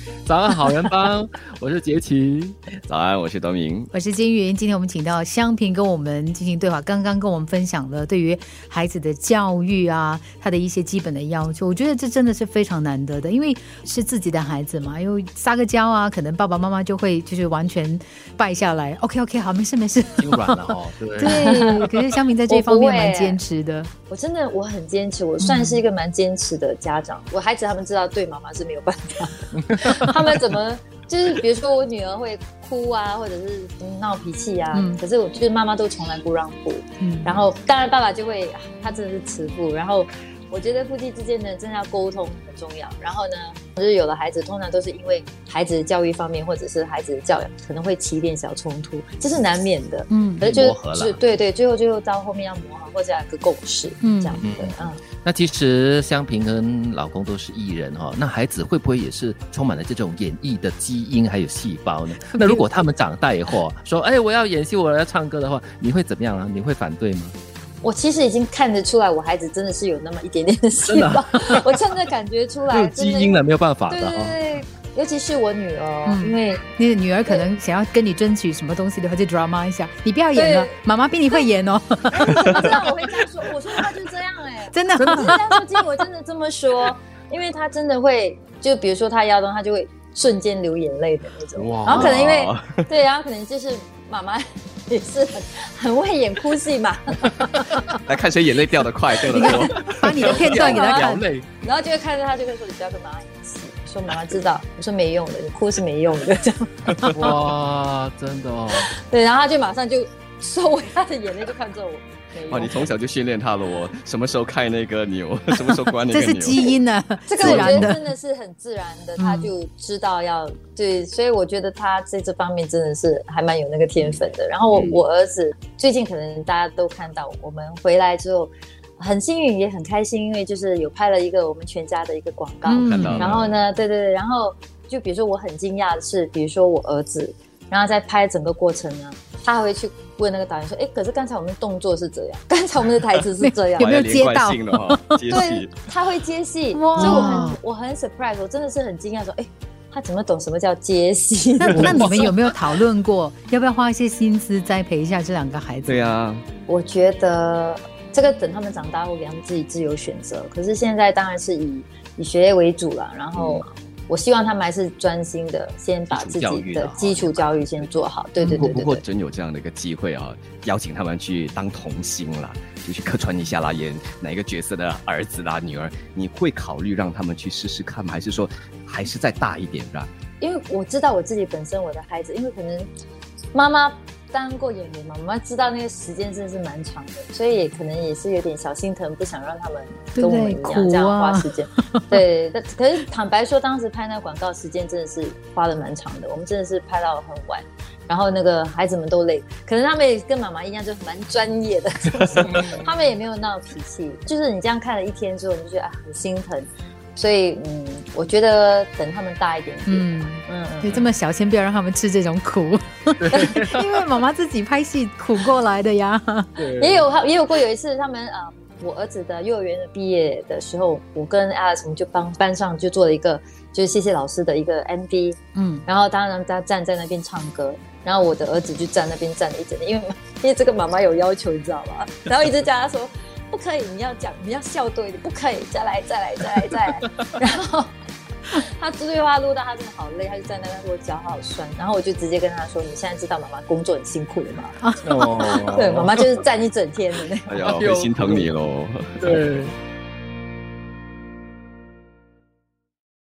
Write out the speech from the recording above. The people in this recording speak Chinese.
早安，好人帮，我是杰奇。早安，我是德明。我是金云。今天我们请到香平跟我们进行对话，刚刚跟我们分享了对于孩子的教育啊，他的一些基本的要求。我觉得这真的是非常难得的，因为是自己的孩子嘛，因为撒个娇啊，可能爸爸妈妈就会就是完全败下来。OK OK，好，没事没事，心软了哦。对。对，可是香平在这一方面蛮坚持的。我真的我很坚持，我算是一个蛮坚持的家长。我孩子他们知道，对妈妈是没有办法。他们怎么就是，比如说我女儿会哭啊，或者是闹脾气啊，可是我就是妈妈都从来不让步。嗯，然后当然爸爸就会，他真的是慈父。然后我觉得夫妻之间呢，真的要沟通很重要。然后呢，就是有了孩子，通常都是因为孩子的教育方面，或者是孩子的教养，可能会起一点小冲突，这是难免的。嗯，可是就是对对，最后最后到后面要磨合，或者有个共识，嗯，这样子的，嗯。那其实香萍跟老公都是艺人哈，那孩子会不会也是充满了这种演艺的基因还有细胞呢？那如果他们长大以后说，哎，我要演戏，我要唱歌的话，你会怎么样啊？你会反对吗？我其实已经看得出来，我孩子真的是有那么一点点的细胞，我真的感觉出来，基因了，没有办法的哈。尤其是我女儿，因为你的女儿可能想要跟你争取什么东西的话，就 drama 一下。你不要演了，妈妈比你会演哦。知道我会这样说，我说话就这样哎，真的。我是今天我真的这么说，因为她真的会，就比如说她腰动，她就会瞬间流眼泪的那种。然后可能因为对，然后可能就是妈妈也是很很会演哭戏嘛。来看谁眼泪掉的快，掉的多。把你的片段给他看，然后就会看着他，就会说：“你不要跟妈妈演戏。”说妈妈知道，我说没用的，你哭是没用的，这样。哇，真的哦。对，然后他就马上就收回他的眼泪，就看着我。哇，你从小就训练他了，我什么时候开那个牛，什么时候关那个钮。这是基因呢，这个我觉得真的是很自然的，他就知道要对，所以我觉得他在这方面真的是还蛮有那个天分的。然后我我儿子最近可能大家都看到，我们回来之后。很幸运，也很开心，因为就是有拍了一个我们全家的一个广告。然后呢，对对对，然后就比如说我很惊讶的是，比如说我儿子，然后在拍整个过程呢，他还会去问那个导演说：“哎，可是刚才我们动作是这样，刚才我们的台词是这样，有没有接到？” 对，他会接戏，所以我很我很 surprise，我真的是很惊讶，说：“哎，他怎么懂什么叫接戏？”那那你们有没有讨论过，要不要花一些心思栽培一下这两个孩子？对呀，我觉得。这个等他们长大后给他们自己自由选择。可是现在当然是以以学业为主了。然后我希望他们还是专心的，先把自己的基础教育先做好。对对对。不过真有这样的一个机会啊，邀请他们去当童星啦，就去客串一下啦，演哪一个角色的儿子啦、女儿，你会考虑让他们去试试看吗？还是说还是再大一点吧？因为我知道我自己本身我的孩子，因为可能妈妈。当过演员嘛，妈妈知道那个时间真的是蛮长的，所以也可能也是有点小心疼，不想让他们跟我们一样这样花时间。对，但可是坦白说，当时拍那广告时间真的是花的蛮长的，我们真的是拍到很晚，然后那个孩子们都累，可能他们也跟妈妈一样，就蛮专业的，他们也没有闹脾气，就是你这样看了一天之后，你就觉得啊很心疼。所以，嗯，我觉得等他们大一点，嗯嗯，就这么小，先不要让他们吃这种苦，因为妈妈自己拍戏苦过来的呀。也有也有过有一次，他们啊，我儿子的幼儿园的毕业的时候，我跟 Alex 就帮班上就做了一个，就是谢谢老师的一个 MV，嗯，然后当然他站在那边唱歌，然后我的儿子就站那边站了一整天，因为因为这个妈妈有要求，你知道吗？然后一直叫他说。不可以，你要讲，你要笑多一点，不可以，再来，再来，再来，再来。然后他这句话录到他真的好累，他就站在那边说脚好酸。然后我就直接跟他说：“你现在知道妈妈工作很辛苦了吗？”哦，对，妈妈就是站一整天的那种。哎呀，心疼你喽。对。